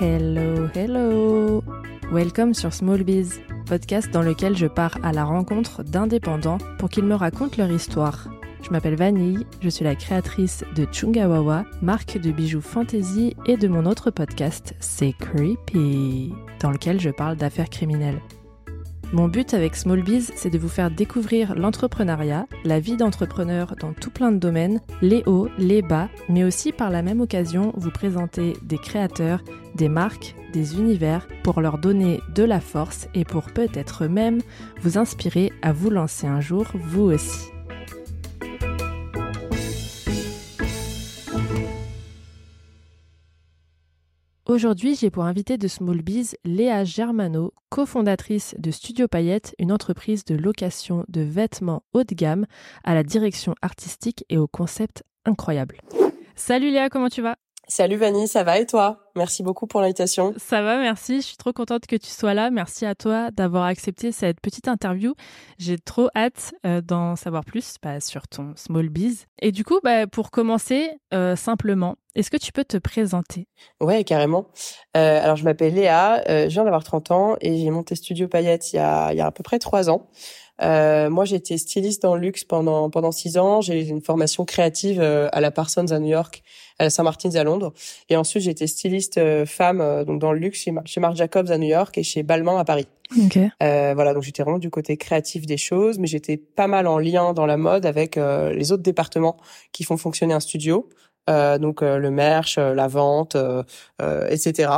Hello, hello Welcome sur Small Biz, podcast dans lequel je pars à la rencontre d'indépendants pour qu'ils me racontent leur histoire. Je m'appelle Vanille, je suis la créatrice de Chungawawa, marque de bijoux fantasy et de mon autre podcast, C'est Creepy, dans lequel je parle d'affaires criminelles. Mon but avec Smallbiz, c'est de vous faire découvrir l'entrepreneuriat, la vie d'entrepreneur dans tout plein de domaines, les hauts, les bas, mais aussi par la même occasion vous présenter des créateurs, des marques, des univers pour leur donner de la force et pour peut-être même vous inspirer à vous lancer un jour vous aussi. Aujourd'hui, j'ai pour invité de Small Biz Léa Germano, cofondatrice de Studio Payette, une entreprise de location de vêtements haut de gamme à la direction artistique et au concept incroyable. Salut Léa, comment tu vas? Salut Vanny, ça va et toi? Merci beaucoup pour l'invitation. Ça va, merci. Je suis trop contente que tu sois là. Merci à toi d'avoir accepté cette petite interview. J'ai trop hâte euh, d'en savoir plus bah, sur ton small biz. Et du coup, bah, pour commencer, euh, simplement, est-ce que tu peux te présenter? Ouais, carrément. Euh, alors, je m'appelle Léa, je viens d'avoir 30 ans et j'ai monté Studio Paillette il y a, il y a à peu près trois ans. Euh, moi, j'étais styliste dans le luxe pendant pendant six ans. J'ai une formation créative euh, à la Parsons à New York, à la Saint-Martin's à Londres, et ensuite j'ai été styliste euh, femme euh, donc dans le luxe chez, chez Marc Jacobs à New York et chez Balmain à Paris. Okay. voilà, donc j'étais vraiment du côté créatif des choses, mais j'étais pas mal en lien dans la mode avec les autres départements qui font fonctionner un studio, donc le merch, la vente, etc.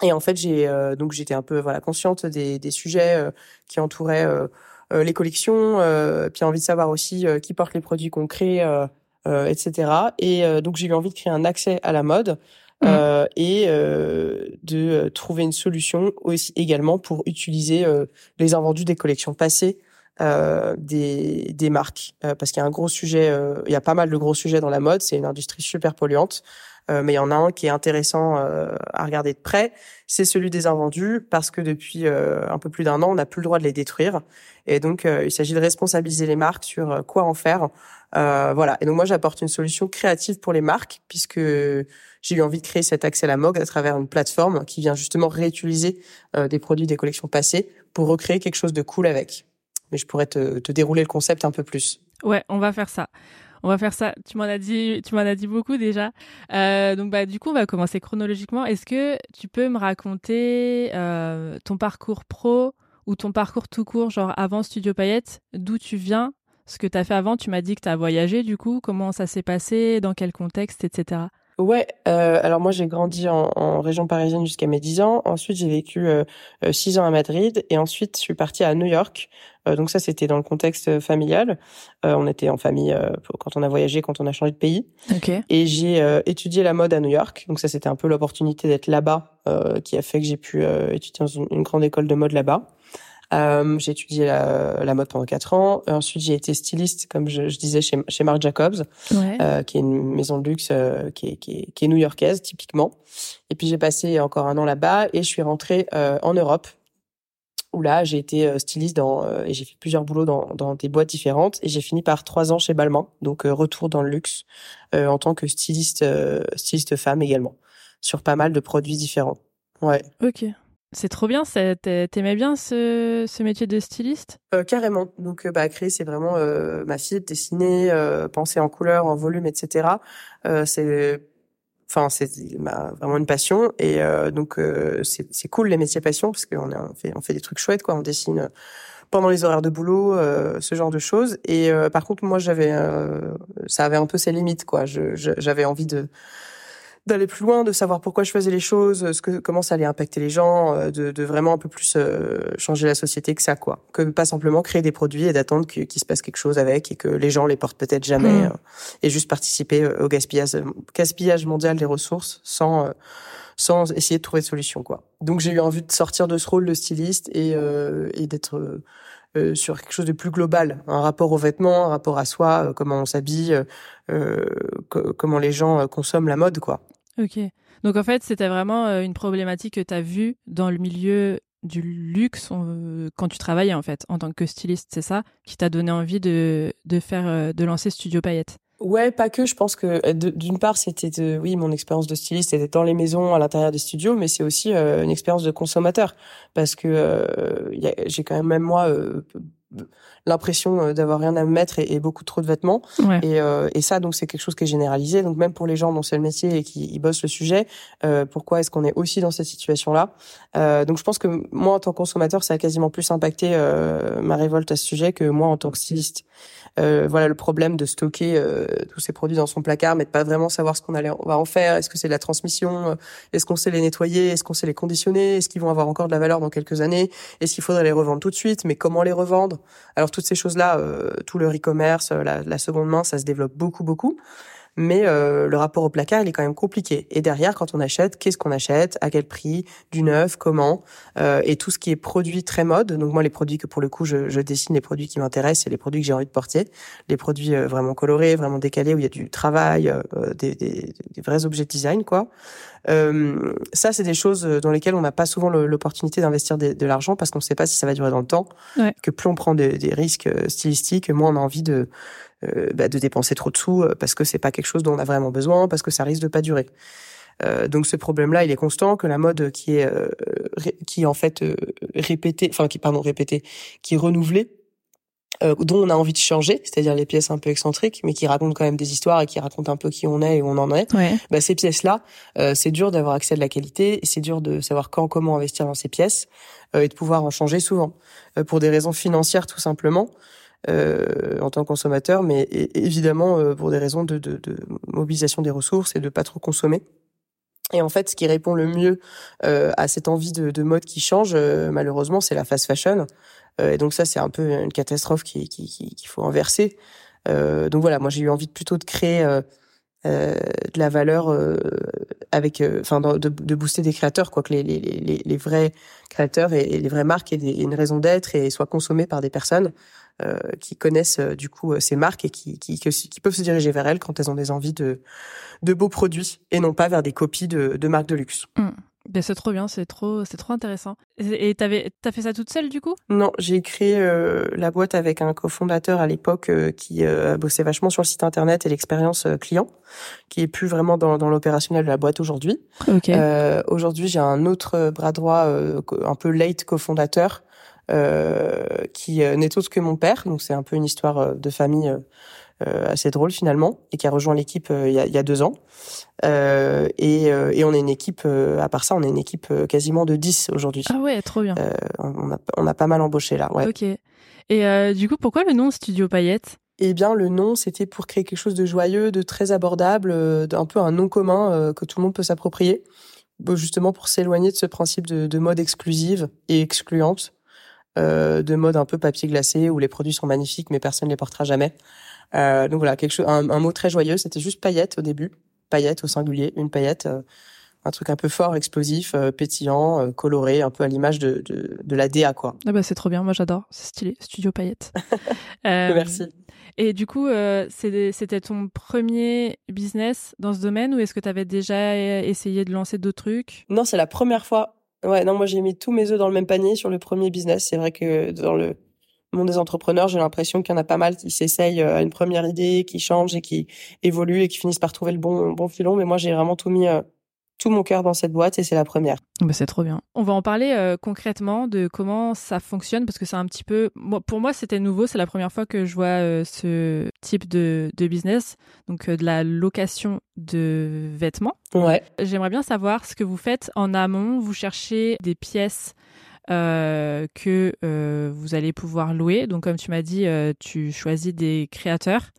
Et en fait, j'ai donc j'étais un peu voilà consciente des, des sujets qui entouraient euh, les collections, euh, puis envie de savoir aussi euh, qui porte les produits qu'on crée, etc. Et donc j'ai eu envie de créer un accès à la mode. Mmh. Euh, et euh, de trouver une solution aussi également pour utiliser euh, les invendus des collections passées des, des marques parce qu'il y a un gros sujet il y a pas mal de gros sujets dans la mode c'est une industrie super polluante euh, mais il y en a un qui est intéressant euh, à regarder de près, c'est celui des invendus, parce que depuis euh, un peu plus d'un an, on n'a plus le droit de les détruire. Et donc, il s'agit de responsabiliser les marques sur quoi en faire. voilà. Et donc, moi, j'apporte une solution créative pour les marques, puisque j'ai eu envie de créer cet accès à la mode à travers une plateforme qui vient justement réutiliser des produits des collections passées pour recréer quelque chose de cool avec. Mais je pourrais te, te dérouler le concept un peu plus. Ouais, on va faire ça. On va faire ça. Tu m'en as dit, tu m'en as dit beaucoup déjà. Euh, donc bah du coup, on va commencer chronologiquement. Est-ce que tu peux me raconter euh, ton parcours pro ou ton parcours tout court, genre avant Studio Payette, d'où tu viens, ce que tu as fait avant Tu m'as dit que tu as voyagé du coup. Comment ça s'est passé? Dans quel contexte, etc. Ouais, euh, alors moi j'ai grandi en, en, région parisienne jusqu'à mes 10 ans. Ensuite j'ai vécu euh, 6 ans à Madrid et ensuite je suis partie à New York. Euh, donc ça c'était dans le contexte familial. Euh, on était en famille euh, quand on a voyagé, quand on a changé de pays. Okay. Et j'ai étudié la mode à New York. Donc ça c'était un peu l'opportunité d'être là-bas qui a fait que j'ai pu étudier dans une, une, grande école de mode là-bas. Euh, j'ai étudié la, la, mode pendant quatre ans. Ensuite, j'ai été styliste, comme je, je disais, chez, chez Marc Jacobs, ouais. euh, qui est une maison de luxe euh, qui, est, qui, est, qui est new-yorkaise, typiquement. Et puis, j'ai passé encore un an là-bas et je suis rentrée euh, en Europe, où là, j'ai été euh, styliste dans, euh, et j'ai fait plusieurs boulots dans, dans des boîtes différentes. Et j'ai fini par trois ans chez Balmain, donc retour dans le luxe, en tant que styliste, styliste femme également, sur pas mal de produits différents. Ouais. Ok. C'est trop bien, t'aimais bien ce, ce, métier de styliste? Euh, Carrément. Donc, euh, bah, créer, c'est vraiment euh, ma fille, dessiner, euh, penser en couleur, en volume, etc. Euh, c'est, enfin, c'est vraiment une passion. Et euh, donc, c'est cool les métiers passion parce qu'on on fait, on fait des trucs chouettes, quoi. On dessine pendant les horaires de boulot, ce genre de choses. Et par contre, moi, j'avais, ça avait un peu ses limites, quoi. J'avais envie de d'aller plus loin, de savoir pourquoi je faisais les choses, ce que comment ça allait impacter les gens, euh, de, de vraiment un peu plus euh, changer la société que ça quoi, que pas simplement créer des produits et d'attendre qu'il se passe quelque chose avec et que les gens les portent peut-être jamais mmh. euh, et juste participer au gaspillage gaspillage mondial des ressources sans sans essayer de trouver de solution quoi. Donc j'ai eu envie de sortir de ce rôle de styliste et et d'être euh, sur quelque chose de plus global, un rapport aux vêtements, un rapport à soi, euh, comment on s'habille, euh, comment les gens consomment la mode, quoi. Ok. Donc en fait, c'était vraiment une problématique que tu as vue dans le milieu du luxe quand tu travaillais en fait en tant que styliste, c'est ça qui t'a donné envie de, de faire de lancer Studio Paillette? Ouais, pas que. Je pense que euh, d'une part, c'était oui mon expérience de styliste était dans les maisons, à l'intérieur des studios, mais c'est aussi euh, une expérience de consommateur parce que euh, j'ai quand même même moi l'impression euh, d'avoir rien à me mettre et, beaucoup trop de vêtements. Et, euh, et, ça, donc, c'est quelque chose qui est généralisé. Donc, même pour les gens dont c'est le métier et qui bossent le sujet, euh, pourquoi est-ce qu'on est aussi dans cette situation-là? Euh, Donc, je pense que moi, en tant que consommateur, ça a quasiment plus impacté euh, ma révolte à ce sujet que moi en tant que styliste. Euh, voilà le problème de stocker euh, tous ces produits dans son placard, mais de pas vraiment savoir ce qu'on va en faire. Est-ce que c'est de la transmission? Est-ce qu'on sait les nettoyer? Est-ce qu'on sait les conditionner? Est-ce qu'ils vont avoir encore de la valeur dans quelques années? Est-ce qu'il faudrait les revendre tout de suite? Mais comment les revendre? Alors toutes ces choses-là, euh, tout le e-commerce, la, la, seconde main, ça se développe beaucoup, beaucoup mais euh, le rapport au placard il est quand même compliqué. Et derrière, quand on achète, qu'est-ce qu'on achète, à quel prix, du neuf, comment, euh, et tout ce qui est produit très mode. Donc moi, les produits que pour le coup je, je dessine, les produits qui m'intéressent, c'est les produits que j'ai envie de porter, les produits euh, vraiment colorés, vraiment décalés où il y a du travail, euh, des, des, des, vrais objets de design quoi. Euh, ça, c'est des choses dans lesquelles on n'a pas souvent l'opportunité d'investir de, l'argent parce qu'on ne sait pas si ça va durer dans le temps. Que plus on prend des risques stylistiques, moins on a envie de bah, de dépenser trop de sous euh, parce que c'est pas quelque chose dont on a vraiment besoin, parce que ça risque de pas durer. Euh, donc ce problème-là, il est constant, que la mode qui est euh, qui est en fait répétée, enfin qui pardon répétée, qui est renouvelée, dont on a envie de changer, c'est-à-dire les pièces un peu excentriques, mais qui racontent quand même des histoires et qui racontent un peu qui on est et où on en est. Bah, ces pièces-là, c'est dur d'avoir accès à de la qualité, et c'est dur de savoir quand, comment investir dans ces pièces et de pouvoir en changer souvent, pour des raisons financières tout simplement euh, en tant que consommateur, mais évidemment euh, pour des raisons de, de, de, mobilisation des ressources et de pas trop consommer. Et en fait, ce qui répond le mieux euh, à cette envie de, de mode qui change, euh, malheureusement, c'est la fast fashion. Euh, et donc ça, c'est un peu une catastrophe qu'il qui, qui, qu'il faut inverser. donc voilà, moi j'ai eu envie plutôt de créer de la valeur avec, enfin, de, de, booster des créateurs, quoi que les, les, les, les vrais créateurs et, les vraies marques aient, une raison d'être et soient consommés par des personnes. Euh, qui connaissent euh, du coup euh, ces marques et qui, qui, qui, peuvent se diriger vers elles quand elles ont des envies de, de beaux produits et non pas vers des copies de, de marques de luxe. Mmh. Ben c'est trop bien, c'est trop, c'est trop intéressant. Et t'avais, t'as fait ça toute seule du coup? Non, j'ai créé la boîte avec un cofondateur à l'époque qui euh, bossait vachement sur le site internet et l'expérience client, qui est plus vraiment dans, dans l'opérationnel de la boîte aujourd'hui. aujourd'hui, j'ai un autre bras droit, un peu late cofondateur, euh, qui euh, n'est autre que mon père. Donc c'est un peu une histoire euh, de famille assez drôle finalement et qui a rejoint l'équipe il, y a, il y a deux ans. Euh, et, et, on est une équipe, à part ça, on est une équipe quasiment de 10 aujourd'hui. Ah ouais, trop bien. Euh, on, a, on a pas mal embauché là. Ouais. Ok. Et du coup, pourquoi le nom Studio Paillette? Eh bien, le nom, c'était pour créer quelque chose de joyeux, de très abordable, d'un peu un nom commun que tout le monde peut s'approprier, justement pour s'éloigner de ce principe de, de mode exclusive et excluante euh, de mode un peu papier glacé où les produits sont magnifiques mais personne ne les portera jamais. Euh, donc voilà, quelque chose, un, mot très joyeux. C'était juste paillette au début, paillette au singulier, une paillette, euh, un truc un peu fort, explosif, pétillant, coloré, un peu à l'image de, de, la DA quoi. Ah bah c'est trop bien, moi j'adore, c'est stylé, studio paillette. Merci. Et du coup, c'était ton premier business dans ce domaine ou est-ce que tu avais déjà essayé de lancer d'autres trucs? Non, c'est la première fois Ouais, non, moi j'ai mis tous mes œufs dans le même panier sur le premier business. C'est vrai que dans le monde des entrepreneurs, j'ai l'impression qu'il y en a pas mal qui s'essayent euh, à une première idée, qui changent et qui évoluent et qui finissent par trouver le bon bon filon. Mais moi, j'ai vraiment tout mis euh, tout mon cœur dans cette boîte et c'est la première. Bah c'est trop bien. On va en parler euh, concrètement de comment ça fonctionne parce que c'est un petit peu pour moi c'était nouveau, c'est la première fois que je vois euh, ce type de, de business, donc euh, de la location de vêtements. Ouais. J'aimerais bien savoir ce que vous faites en amont, vous cherchez des pièces que vous allez pouvoir louer. Donc comme tu m'as dit, tu choisis des créateurs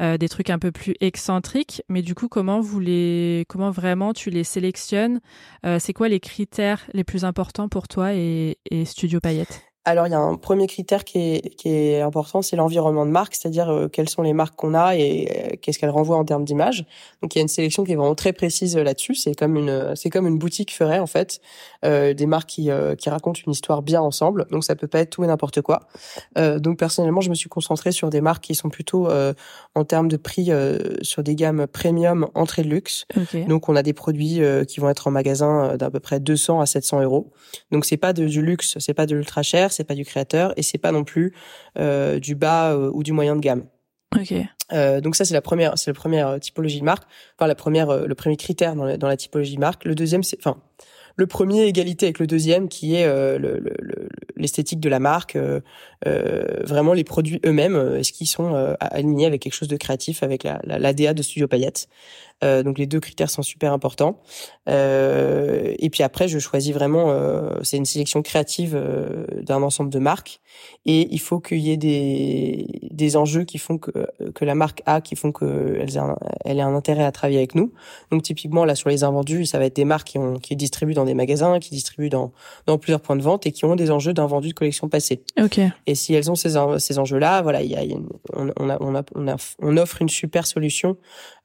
euh, des trucs un peu plus excentriques. Mais du coup, comment vous les, comment vraiment tu les sélectionnes? Euh, C'est quoi les critères les plus importants pour toi et, et Studio Payette alors, il y a un premier critère qui est, qui est important, c'est l'environnement de marque, c'est-à-dire euh, quelles sont les marques qu'on a et euh, qu'est-ce qu'elles renvoient en termes d'image. Donc, il y a une sélection qui est vraiment très précise euh, là-dessus. C'est comme une, c'est comme une boutique ferait en fait, euh, des marques qui, qui racontent une histoire bien ensemble. Donc, ça peut pas être tout et n'importe quoi. donc, personnellement, je me suis concentrée sur des marques qui sont plutôt en termes de prix sur des gammes premium, entrée de luxe. Donc, on a des produits qui vont être en magasin d'à peu près 200 à 700 euros. Donc, c'est pas de, du luxe, c'est pas de l'ultra cher c'est pas du créateur et c'est pas non plus euh, du bas euh, ou du moyen de gamme. Ok. Euh, donc ça c'est la première, c'est la première typologie de marque. Enfin la première, le premier critère dans la, dans la typologie de marque. Le deuxième, c'est, enfin le premier égalité avec le deuxième qui est l'esthétique de la marque, vraiment les produits eux-mêmes, est-ce qu'ils sont alignés avec quelque chose de créatif, avec la, la, l'ADA de Studio Payette. Euh, donc les deux critères sont super importants. Euh, et puis après, je choisis vraiment, euh, c'est une sélection créative euh, d'un ensemble de marques. Et il faut qu'il y ait des, des enjeux qui font que, que la marque a, qui font qu'elle elle ait un intérêt à travailler avec nous. Donc typiquement, là, sur les invendus, ça va être des marques qui, ont, qui distribuent dans des magasins, qui distribuent dans, dans plusieurs points de vente et qui ont des enjeux d'invendus de collection passée. Ok. Et si elles ont ces, ces enjeux-là, voilà, il y a, on, a, on, a, on, a, on offre une super solution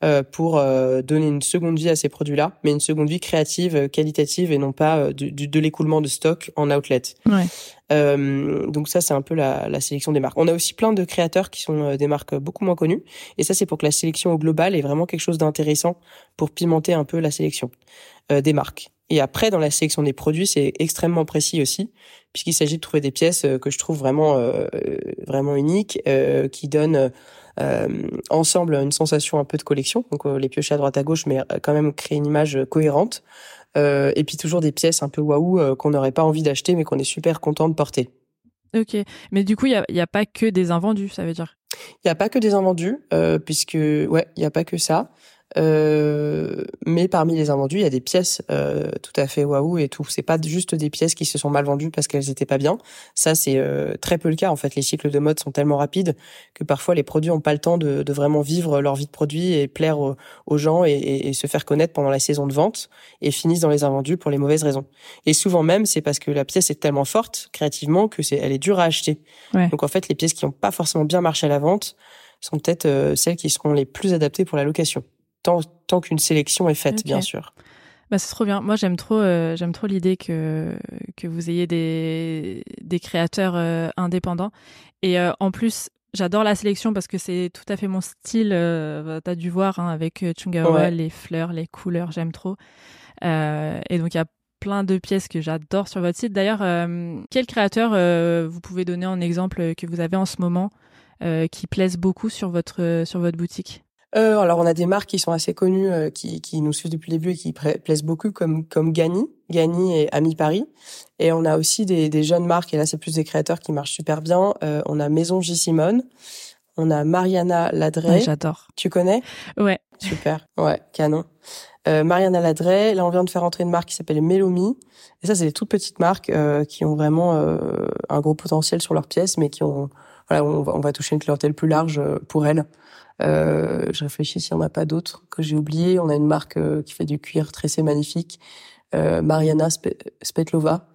euh, pour euh, donner une seconde vie à ces produits-là, mais une seconde vie créative, euh, qualitative et non pas de, de, l'écoulement de stock en outlet. Ouais. Euh, donc ça, c'est un peu la, la, sélection des marques. On a aussi plein de créateurs qui sont des marques beaucoup moins connues, et ça, c'est pour que la sélection au global est vraiment quelque chose d'intéressant pour pimenter un peu la sélection euh, des marques. Et après, dans la sélection des produits, c'est extrêmement précis aussi, puisqu'il s'agit de trouver des pièces que je trouve vraiment euh, vraiment uniques, euh, qui donnent euh, ensemble une sensation un peu de collection. Donc euh, les piocher à droite à gauche, mais euh, quand même créer une image cohérente. et puis toujours des pièces un peu waouh qu'on n'aurait pas envie d'acheter, mais qu'on est super content de porter. Ok, mais du coup, il n'y a, a, pas que des invendus, ça veut dire? Il n'y a pas que des invendus, euh, puisque ouais, il n'y a pas que ça. Euh, mais parmi les invendus, il y a des pièces euh, tout à fait waouh et tout. C'est pas juste des pièces qui se sont mal vendues parce qu'elles étaient pas bien. Ça, c'est euh, très peu le cas. En fait, les cycles de mode sont tellement rapides que parfois les produits ont pas le temps de, de vraiment vivre leur vie de produit et plaire aux, gens et, et, se faire connaître pendant la saison de vente et finissent dans les invendus pour les mauvaises raisons. Et souvent même, c'est parce que la pièce est tellement forte créativement que c'est elle est dure à acheter. Donc en fait, les pièces qui ont pas forcément bien marché à la vente sont peut-être euh, celles qui seront les plus adaptées pour la location tant, tant qu'une sélection est faite, bien sûr. Bah, c'est trop bien. Moi, j'aime trop, euh, j'aime trop l'idée que que vous ayez des des créateurs euh, indépendants. Et euh, en plus, j'adore la sélection parce que c'est tout à fait mon style. Bah, T'as dû voir hein, avec Chungawa les fleurs, les couleurs, j'aime trop. et donc il y a plein de pièces que j'adore sur votre site. D'ailleurs, quel créateur vous pouvez donner en exemple que vous avez en ce moment qui plaise beaucoup sur votre sur votre boutique? Euh, alors on a des marques qui sont assez connues, euh, qui, qui nous suivent depuis le début et qui plaisent beaucoup, comme comme Gani, Gani et Ami Paris. Et on a aussi des, des jeunes marques, et là c'est plus des créateurs qui marchent super bien. Euh, on a Maison J Simone, on a Mariana Ladré. J'adore. Tu connais? Ouais. Super. Ouais, canon. Euh, Mariana Ladré. Là, on vient de faire entrer une marque qui s'appelle Melomi. Et ça, c'est des toutes petites marques euh, qui ont vraiment un gros potentiel sur leurs pièces, mais qui ont, voilà, on va, on va toucher une clientèle plus large pour elles. Euh, je réfléchis s'il n'y en a pas d'autres que j'ai oublié. On a une marque euh, qui fait du cuir tressé magnifique, euh, Mariana Spetlova.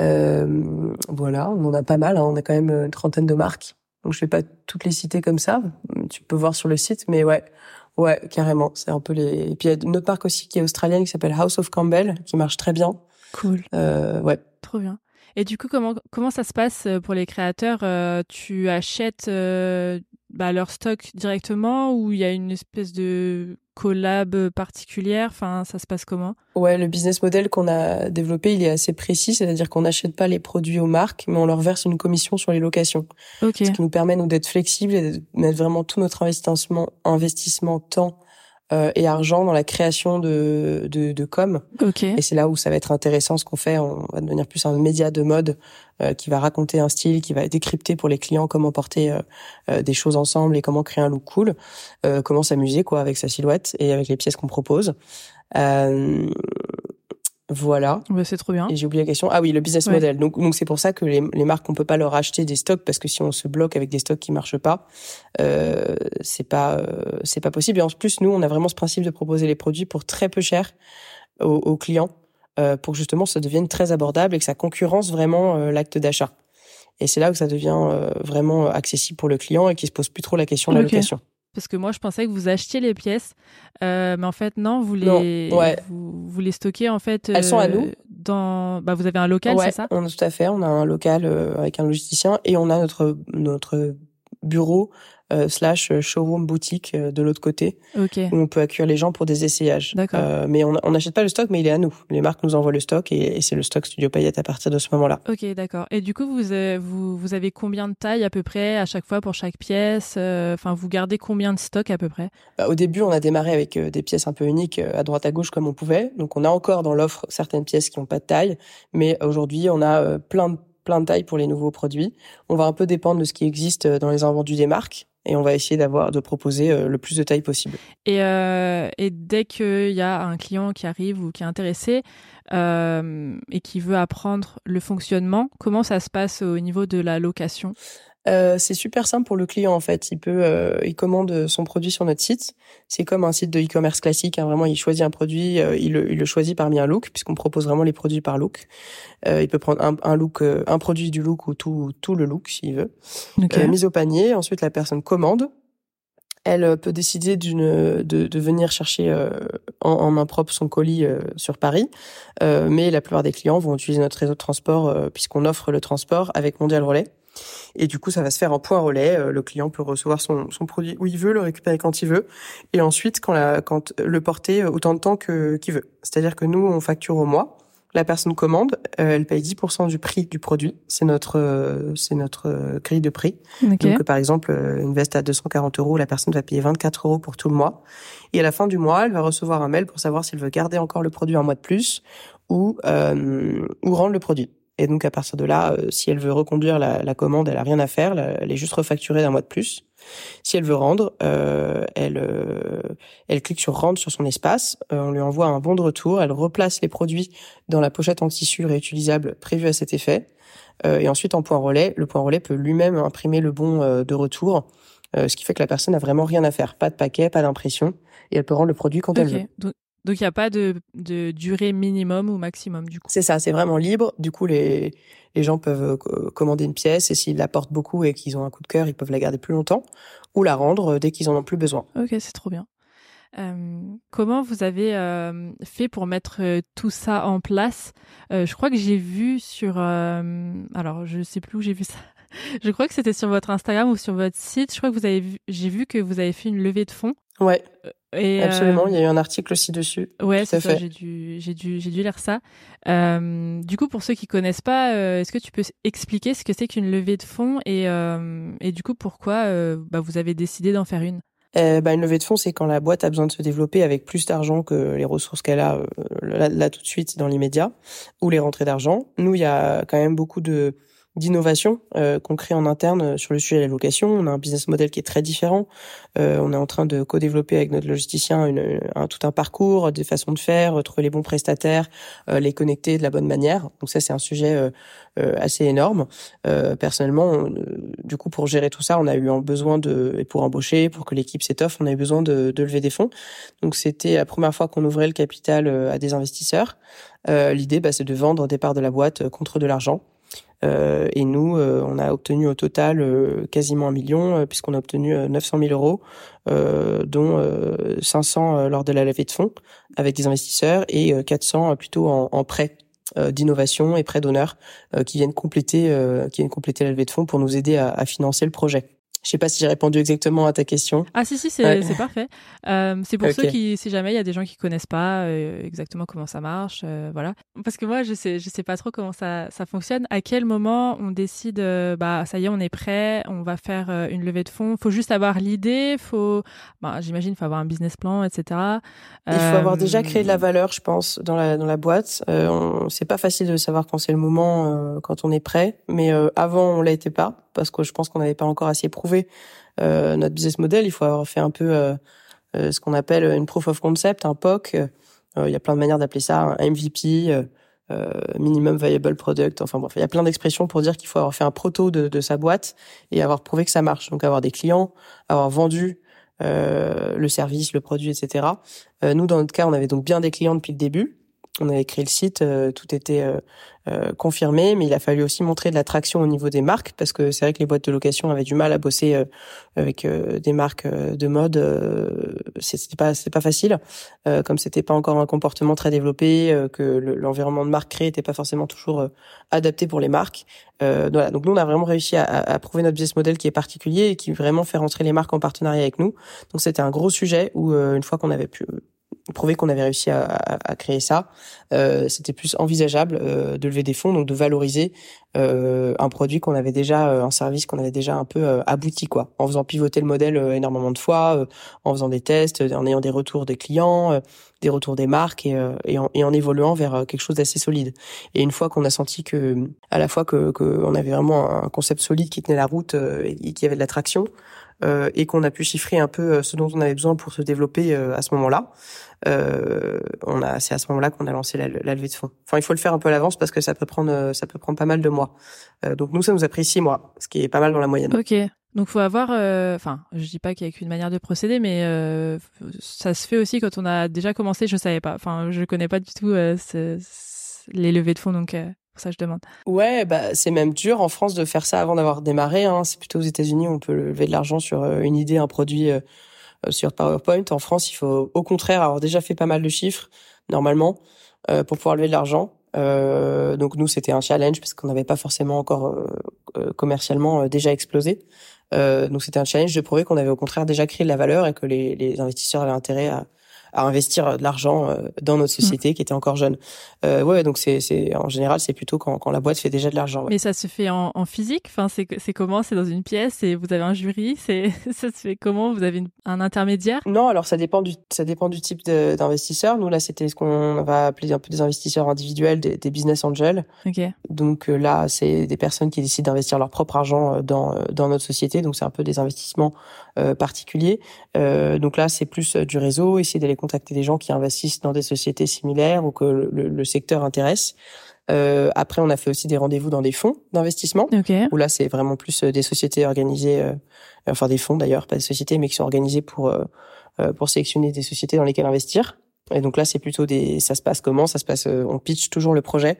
Euh, voilà, on en a pas mal. Hein. On a quand même une trentaine de marques. Donc je vais pas toutes les citer comme ça. Tu peux voir sur le site, mais ouais, ouais, carrément. C'est un peu les. Et puis il y a une autre marque aussi qui est australienne qui s'appelle House of Campbell, qui marche très bien. Cool. Euh, ouais. Trop bien. Et du coup, comment comment ça se passe pour les créateurs Tu achètes bah, leur stock directement ou il y a une espèce de collab particulière? Enfin, ça se passe comment? Ouais, le business model qu'on a développé, il est assez précis, c'est-à-dire qu'on n'achète pas les produits aux marques, mais on leur verse une commission sur les locations. Okay. Ce qui nous permet nous d'être flexibles et de mettre vraiment tout notre investissement, investissement temps euh, et argent dans la création de, de, de com. Okay. Et c'est là où ça va être intéressant ce qu'on fait. On va devenir plus un média de mode euh, qui va raconter un style, qui va décrypter pour les clients comment porter euh, euh des choses ensemble et comment créer un look cool, euh, comment s'amuser quoi avec sa silhouette et avec les pièces qu'on propose. Voilà. Bah, c'est trop bien. Et j'ai oublié la question. Ah oui, le business model. Donc, donc c'est pour ça que les, les marques, on peut pas leur acheter des stocks parce que si on se bloque avec des stocks qui marchent pas, euh, c'est pas, euh, c'est pas possible. Et en plus, nous, on a vraiment ce principe de proposer les produits pour très peu cher aux, aux clients, euh, pour que justement ça devienne très abordable et que ça concurrence vraiment euh, l'acte d'achat. Et c'est là où ça devient euh, vraiment accessible pour le client et qui se pose plus trop la question de la location. Parce que moi, je pensais que vous achetiez les pièces, euh, mais en fait, non, vous les, vous, les stockez en fait. Elles sont à nous. Euh, dans, bah, vous avez un local, c'est ça? on, Tout à fait. On a un local euh, avec un logisticien et on a notre notre bureau euh, slash showroom boutique euh, de l'autre côté Ok. où on peut accueillir les gens pour des essayages. Euh, mais on n'achète pas le stock, mais il est à nous. Les marques nous envoient le stock et, et c'est le stock Studio Payette à partir de ce moment-là. Ok, d'accord. Et du coup, vous, euh, vous, vous avez combien de tailles à peu près à chaque fois pour chaque pièce euh, Enfin, vous gardez combien de stock à peu près? Bah, au début, on a démarré avec euh, des pièces un peu uniques euh, à droite à gauche comme on pouvait. Donc on a encore dans l'offre certaines pièces qui n'ont pas de taille, mais aujourd'hui on a euh, plein de plein de tailles pour les nouveaux produits. On va un peu dépendre de ce qui existe euh, dans les invendus des marques et on va essayer d'avoir de proposer euh, le plus de tailles possible. et, euh, dès qu'il y a un client qui arrive ou qui est intéressé euh, et qui veut apprendre le fonctionnement, comment ça se passe au niveau de la location? Euh, c'est super simple pour le client en fait. Il peut, euh, il commande son produit sur notre site. C'est comme un site de e-commerce classique. hein. Vraiment, il choisit un produit, euh, il, le, il le choisit parmi un look puisqu'on propose vraiment les produits par look. Euh, il peut prendre un, un look, euh, un produit du look ou tout tout le look s'il veut. Ok. Euh, mise au panier. Ensuite, la personne commande. Elle peut décider d'une de, de venir chercher euh, en, en main propre son colis euh, sur Paris, Euh, mais la plupart des clients vont utiliser notre réseau de transport euh, puisqu'on offre le transport avec Mondial Relais. Et du coup, ça va se faire en point relais. Euh, le client peut recevoir son, son produit où il veut, le récupérer quand il veut, et ensuite quand, la, quand le porter euh, autant de temps que qu'il veut. C'est-à-dire que nous, on facture au mois. La personne commande, euh, elle paye 10% du prix du produit. C'est notre c'est notre grille de prix. Donc, par exemple, une veste à 240 euros, la personne va payer 24 euros pour tout le mois. Et à la fin du mois, elle va recevoir un mail pour savoir s'il veut garder encore le produit un mois de plus ou, euh, ou rendre le produit. Et donc, à partir de là, euh, si elle veut reconduire la, la commande, elle a rien à faire. Elle est juste refacturée d'un mois de plus. Si elle veut rendre, euh, elle, euh, elle clique sur rendre sur son espace. Euh, on lui envoie un bon de retour. Elle replace les produits dans la pochette en tissu réutilisable prévue à cet effet. Euh, et ensuite, en point relais, le point relais peut lui-même imprimer le bon de retour, euh, ce qui fait que la personne n'a vraiment rien à faire. Pas de paquet, pas d'impression, et elle peut rendre le produit quand elle veut. Donc, donc il n'y a pas de, de durée minimum ou maximum du coup. C'est ça, c'est vraiment libre. Du coup, les, les gens peuvent euh, co- commander une pièce et s'ils la portent beaucoup et qu'ils ont un coup de cœur, ils peuvent la garder plus longtemps ou la rendre euh, dès qu'ils en ont plus besoin. Ok, c'est trop bien. Euh, comment vous avez euh, fait pour mettre euh, tout ça en place? Je crois que j'ai vu sur, alors je sais plus où j'ai vu ça. Je crois que c'était sur votre Instagram ou sur votre site. Je crois que vous avez vu, j'ai vu que vous avez fait une levée de fonds. Ouais, Et, euh, absolument. Il y a eu un article aussi dessus. Ouais, c'est ça. J'ai dû, j'ai dû, j'ai dû lire ça. Euh, du coup, pour ceux qui connaissent pas, euh, est-ce que tu peux expliquer ce que c'est qu'une levée de fonds et, et du coup pourquoi bah, vous avez décidé d'en faire une? Bah, une levée de fonds, c'est quand la boîte a besoin de se développer avec plus d'argent que les ressources qu'elle a là, là tout de suite dans l'immédiat, ou les rentrées d'argent. Nous, il y a quand même beaucoup de d'innovation euh, qu'on crée en interne euh, sur le sujet de la location. On a un business model qui est très différent. Euh, on est en train de co-développer avec notre logisticien une, un, tout un parcours, des façons de faire, euh, trouver les bons prestataires, euh, les connecter de la bonne manière. Donc ça, c'est un sujet euh, assez énorme. Personnellement, on- du coup, pour gérer tout ça, on a eu besoin de, et pour embaucher, pour que l'équipe s'étoffe, on a eu besoin de, de lever des fonds. Donc c'était la première fois qu'on ouvrait le capital à des investisseurs. L'idée, bah, c'est de vendre des parts de la boîte contre de l'argent. Euh, et nous, euh, on a obtenu au total euh, quasiment un million, puisqu'on a obtenu euh, 900 000 euros, dont euh, 500 euh, lors de la levée de fonds avec des investisseurs et euh, 400 plutôt en, en prêts euh, d'innovation et prêts d'honneur qui viennent compléter, qui viennent compléter la levée de fonds pour nous aider à financer le projet. Je sais pas si j'ai répondu exactement à ta question. Ah si si c'est Ouais. parfait. Euh, c'est pour ceux qui si jamais il y a des gens qui connaissent pas euh, exactement comment ça marche, euh, voilà. Parce que moi je sais je sais pas trop comment ça ça fonctionne. À quel moment on décide bah ça y est on est prêt, on va faire une levée de fonds? Faut juste avoir l'idée, faut bah, j'imagine faut avoir un business plan etc. Il faut avoir déjà créé de la valeur, je pense, dans la dans la boîte. C'est pas facile de savoir quand c'est le moment, quand on est prêt. Mais avant, on été pas parce que je pense qu'on n'avait pas encore assez prouvé euh, notre business model. Il faut avoir fait un peu euh, euh, ce qu'on appelle une proof of concept, un POC. Il y a plein de manières d'appeler ça, un MVP. minimum viable product. Enfin bref, il y a plein d'expressions pour dire qu'il faut avoir fait un proto de, de sa boîte et avoir prouvé que ça marche. Donc avoir des clients, avoir vendu euh, le service, le produit, etc. Euh, nous, dans notre cas, on avait donc bien des clients depuis le début. On avait créé le site, tout était euh, confirmé, mais il a fallu aussi montrer de l'attraction au niveau des marques parce que c'est vrai que les boîtes de location avaient du mal à bosser euh, avec euh, des marques de mode. c'était pas c'était pas facile, comme c'était pas encore un comportement très développé, que l'environnement de marque créé était pas forcément toujours adapté pour les marques. voilà, donc nous on a vraiment réussi à, à, prouver notre business model qui est particulier et qui vraiment fait rentrer les marques en partenariat avec nous. Donc c'était un gros sujet où une fois qu'on avait pu prouver qu'on avait réussi à, à, créer ça, euh, c'était plus envisageable euh, de lever des fonds, donc de valoriser euh, un produit qu'on avait déjà, euh, un service qu'on avait déjà un peu euh, abouti, quoi, en faisant pivoter le modèle énormément de fois, en faisant des tests, en ayant des retours des clients, des retours des marques et, et, en, et en évoluant vers quelque chose d'assez solide. Et une fois qu'on a senti que, à la fois que qu'on avait vraiment un concept solide qui tenait la route et qui avait de l'attraction, euh, et qu'on a pu chiffrer un peu euh, ce dont on avait besoin pour se développer euh, à ce moment-là. Euh, on a, c'est à ce moment-là qu'on a lancé la, levée de fonds. Enfin, il faut le faire un peu à l'avance parce que ça peut prendre, ça peut prendre pas mal de mois. donc nous, ça nous a pris six mois, ce qui est pas mal dans la moyenne. Ok. Donc faut avoir, enfin, je dis pas qu'il y a qu'une manière de procéder, mais ça se fait aussi quand on a déjà commencé. Je savais pas, enfin, je connais pas du tout les levées de fonds, donc ça je demande. Ouais, bah c'est même dur en France de faire ça avant d'avoir démarré. Hein. C'est plutôt aux États-Unis on peut lever de l'argent sur euh, une idée, un produit euh, euh, sur PowerPoint. En France, il faut au contraire avoir déjà fait pas mal de chiffres normalement pour pouvoir lever de l'argent. donc nous, c'était un challenge parce qu'on n'avait pas forcément encore commercialement déjà explosé. donc c'était un challenge de prouver qu'on avait au contraire déjà créé de la valeur et que les, les investisseurs avaient intérêt à, à investir de l'argent euh, dans notre mmh. société qui était encore jeune. Euh, ouais, donc c'est c'est en général c'est plutôt quand, quand la boîte fait déjà de l'argent. Mais ça se fait en, en physique? Enfin, c'est c'est comment? C'est dans une pièce? Et vous avez un jury? C'est ça se fait comment? Vous avez un intermédiaire? Non, alors ça dépend du ça dépend du type d'investisseur. Nous là, c'était ce qu'on va appeler un peu des investisseurs individuels, des, des business angels. Ok. Donc euh, là, c'est des personnes qui décident d'investir leur propre argent euh, dans dans notre société. Donc c'est un peu des investissements euh, particuliers. donc là, c'est plus du réseau, essayer d'aller contacter des gens qui investissent dans des sociétés similaires ou que le, secteur intéresse. Euh, après, on a fait aussi des rendez-vous dans des fonds d'investissement, où là, c'est vraiment plus euh, des sociétés organisées, euh, enfin des fonds d'ailleurs, pas des sociétés, mais qui sont organisées pour pour sélectionner des sociétés dans lesquelles investir. Et donc là, c'est plutôt des, ça se passe comment? Ça se passe, euh, on pitch toujours le projet.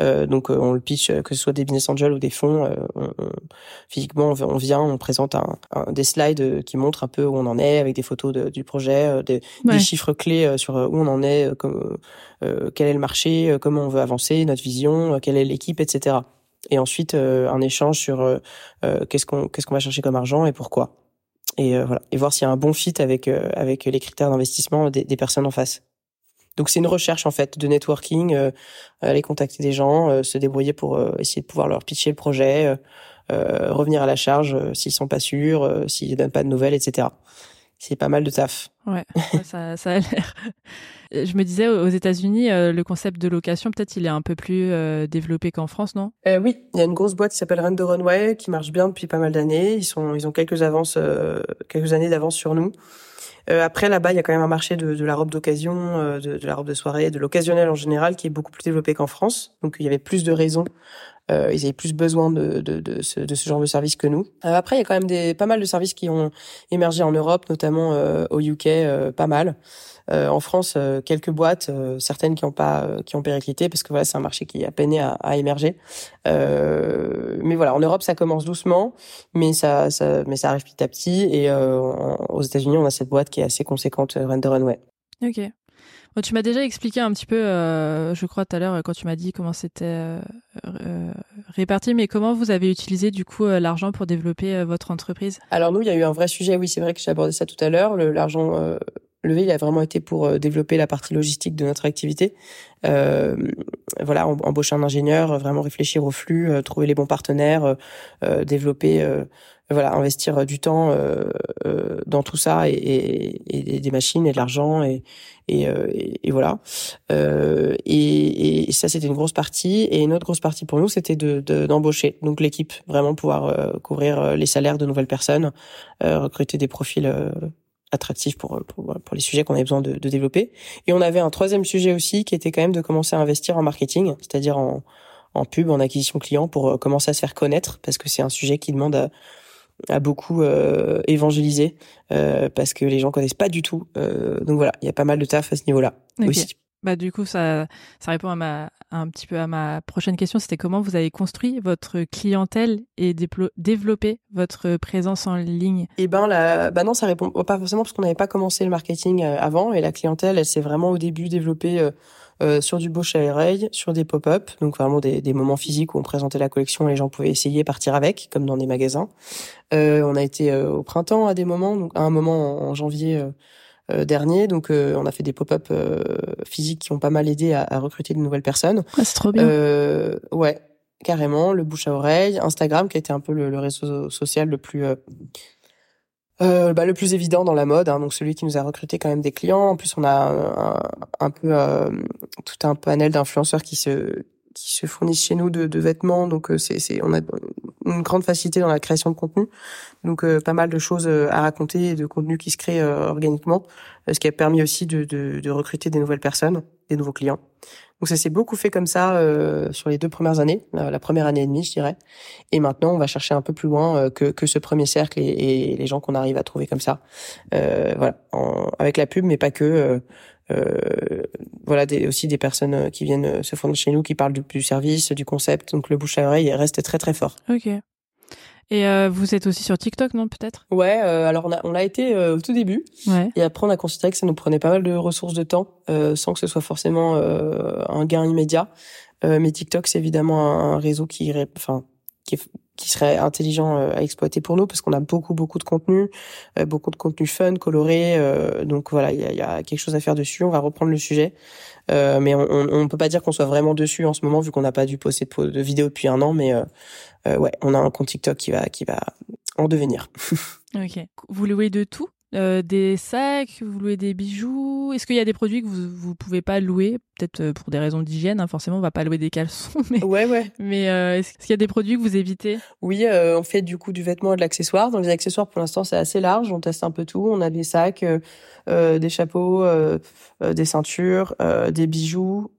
Euh, donc euh, on le pitch, que ce soit des business angels ou des fonds. On, physiquement, on, vient, on présente un, des slides qui montrent un peu où on en est, avec des photos de, du projet, des, des, chiffres clés sur où on en est, comme, quel est le marché, comment on veut avancer, notre vision, quelle est l'équipe, etc. Et ensuite un échange sur qu'est-ce qu'on qu'est-ce qu'on va chercher comme argent et pourquoi et voilà et voir s'il y a un bon fit avec avec les critères d'investissement des, des, personnes en face. Donc c'est une recherche en fait de networking, euh, aller contacter des gens, euh, se débrouiller pour euh, essayer de pouvoir leur pitcher le projet, revenir à la charge s'ils sont pas sûrs, s'ils donnent pas de nouvelles, etc. C'est pas mal de taf. Ouais, ça, ça a l'air. Je me disais, aux États-Unis, le concept de location, peut-être, il est un peu plus développé qu'en France, non? Oui, il y a une grosse boîte qui s'appelle Rent the Runway qui marche bien depuis pas mal d'années. Ils sont, ils ont quelques avances, quelques années d'avance sur nous. Euh, après, là-bas, il y a quand même un marché de, la robe d'occasion, euh, de, de, la robe de soirée, de l'occasionnel en général, qui est beaucoup plus développé qu'en France. Donc, il y avait plus de raisons. Euh, ils avaient plus besoin de, de, de, ce, de ce genre de service que nous. Euh, après, il y a quand même des, pas mal de services qui ont émergé en Europe, notamment au UK, pas mal. Euh, en France, euh, quelques boîtes, euh, certaines qui ont pas qui ont périclité parce que voilà, c'est un marché qui a peiné à, à émerger. mais voilà, en Europe, ça commence doucement, mais ça, ça mais ça arrive petit à petit. Et aux États-Unis, on a cette boîte qui est assez conséquente, Render Runway. Ok. Tu m'as déjà expliqué un petit peu, euh, je crois tout à l'heure quand tu m'as dit comment c'était euh, réparti, mais comment vous avez utilisé du coup l'argent pour développer votre entreprise? Alors nous, il y a eu un vrai sujet. Oui, c'est vrai que j'ai abordé ça tout à l'heure. L'argent levé, il a vraiment été pour euh, développer la partie logistique de notre activité. Euh, voilà, embaucher un ingénieur, vraiment réfléchir au flux, euh, trouver les bons partenaires, euh, développer, voilà, investir du temps dans tout ça et, et, et, des machines et de l'argent et, et, et, voilà. Et, ça, c'était une grosse partie. Et une autre grosse partie pour nous, c'était de d'embaucher donc l'équipe, vraiment pouvoir couvrir les salaires de nouvelles personnes, recruter des profils attractif pour, pour, pour les sujets qu'on avait besoin de, de, développer. Et on avait un troisième sujet aussi qui était quand même de commencer à investir en marketing, c'est-à-dire en, en pub, en acquisition client pour euh, commencer à se faire connaître parce que c'est un sujet qui demande à beaucoup euh, évangéliser euh, parce que les gens connaissent pas du tout. Euh, donc voilà, il y a pas mal de taf à ce niveau-là aussi. Bah du coup ça ça répond à ma un petit peu à ma prochaine question, c'était comment vous avez construit votre clientèle et développé votre présence en ligne? Eh ben là bah non, ça répond pas forcément parce qu'on n'avait pas commencé le marketing avant et la clientèle, elle s'est vraiment au début développée euh, euh, sur du bouche à oreille, sur des pop-up, donc vraiment des, des, moments physiques où on présentait la collection et les gens pouvaient essayer partir avec, comme dans des magasins. Euh, on a été au printemps à des moments, donc à un moment en janvier euh, dernier. Donc, euh, on a fait des pop-up euh, physiques qui ont pas mal aidé à, recruter de nouvelles personnes. Ah, c'est trop bien. ouais, carrément. Le bouche à oreille, Instagram qui a été un peu le, réseau social le plus euh, bah, le plus évident dans la mode, hein, donc celui qui nous a recruté quand même des clients. En plus, on a un, peu tout un panel d'influenceurs qui se qui se fournissent chez nous de, de vêtements, donc c'est c'est on a une grande facilité dans la création de contenu. Donc euh, pas mal de choses euh, à raconter et de contenu qui se crée euh, organiquement, ce qui a permis aussi de, de, de, recruter des nouvelles personnes, des nouveaux clients. Donc ça s'est beaucoup fait comme ça sur les deux premières années, la première année et demie, je dirais. Et maintenant, on va chercher un peu plus loin que, que ce premier cercle et, et les gens qu'on arrive à trouver comme ça. voilà, avec la pub, mais pas que. Euh, voilà des, aussi des personnes euh, qui viennent euh, se fondre chez nous qui parlent du, du, service du concept donc le bouche à oreille reste très très fort ok et euh, vous êtes aussi sur TikTok, non peut-être? Ouais, euh, alors on a on a été au tout début, ouais. et après on a considéré que ça nous prenait pas mal de ressources de temps, sans que ce soit forcément un gain immédiat. mais TikTok, c'est évidemment un, réseau qui, enfin, qui est qui serait intelligent euh, à exploiter pour nous parce qu'on a beaucoup beaucoup de contenu, euh, beaucoup de contenu fun, coloré. Euh, donc voilà, il y a, y a, quelque chose à faire dessus. On va reprendre le sujet, mais on, on, peut pas dire qu'on soit vraiment dessus en ce moment vu qu'on n'a pas dû poster de, vidéo depuis un an. Mais ouais, on a un compte TikTok qui va qui va en devenir. ok. Vous louez de tout? Euh, des sacs, vous louez des bijoux. Est-ce qu'il y a des produits que vous vous pouvez pas louer, peut-être euh, pour des raisons d'hygiène hein, Forcément, on va pas louer des caleçons, mais ouais, ouais. Mais euh, est-ce qu'il y a des produits que vous évitez? Oui, euh, on fait du coup du vêtement et de l'accessoire. Dans les accessoires, pour l'instant, c'est assez large. On teste un peu tout. On a des sacs, des chapeaux, des ceintures, des bijoux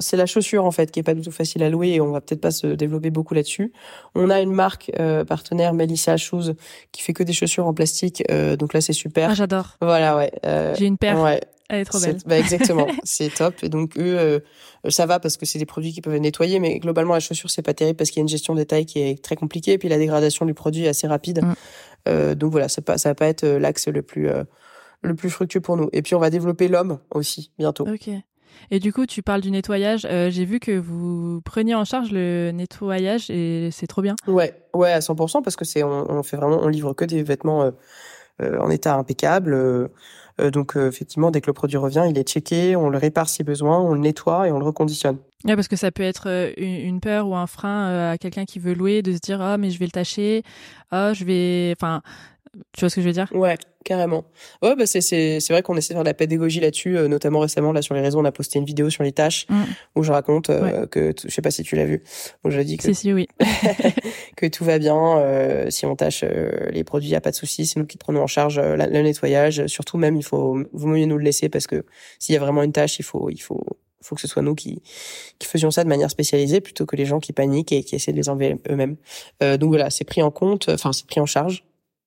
c'est la chaussure en fait qui est pas du tout facile à louer et on va peut-être pas se développer beaucoup là-dessus. On a une marque euh, partenaire Melissa Shoes qui fait que des chaussures en plastique, euh, donc là c'est super. Ah j'adore. Voilà ouais. Euh, J'ai une paire. Ouais. Elle est trop belle. Bah, exactement, c'est top. Et donc eux, ça va parce que c'est des produits qui peuvent nettoyer, mais globalement la chaussure c'est pas terrible parce qu'il y a une gestion des tailles qui est très compliquée et puis la dégradation du produit est assez rapide. Mm. donc voilà, ça pas ça va pas être l'axe le plus le plus fructueux pour nous. Et puis on va développer l'homme aussi bientôt. Ok. Et du coup, tu parles du nettoyage. Euh, j'ai vu que vous preniez en charge le nettoyage et c'est trop bien. Ouais, ouais, à 100% parce que c'est on, on, fait vraiment, on livre que des vêtements euh, euh en état impeccable. Euh, donc effectivement, dès que le produit revient, il est checké, on le répare si besoin, on le nettoie et on le reconditionne. Ouais, parce que ça peut être une, peur ou un frein à quelqu'un qui veut louer de se dire ah mais je vais le tâcher, ah je vais, enfin tu vois ce que je veux dire? Ouais, carrément. Ouais, bah c'est c'est c'est vrai qu'on essaie de faire de la pédagogie là-dessus, euh, notamment récemment là sur les réseaux, on a posté une vidéo sur les tâches mm. où je raconte euh, que je sais pas si tu l'as vu, où je dis que si, si, oui. que tout va bien, euh, si on tâche les produits, y a pas de souci, c'est nous qui prenons en charge le nettoyage. Surtout même, il faut vous mieux nous le laisser parce que s'il y a vraiment une tâche, il faut il faut faut que ce soit nous qui, qui faisions ça de manière spécialisée plutôt que les gens qui paniquent et qui essaient de les enlever eux-mêmes. Euh, donc voilà, c'est pris en compte, enfin c'est pris en charge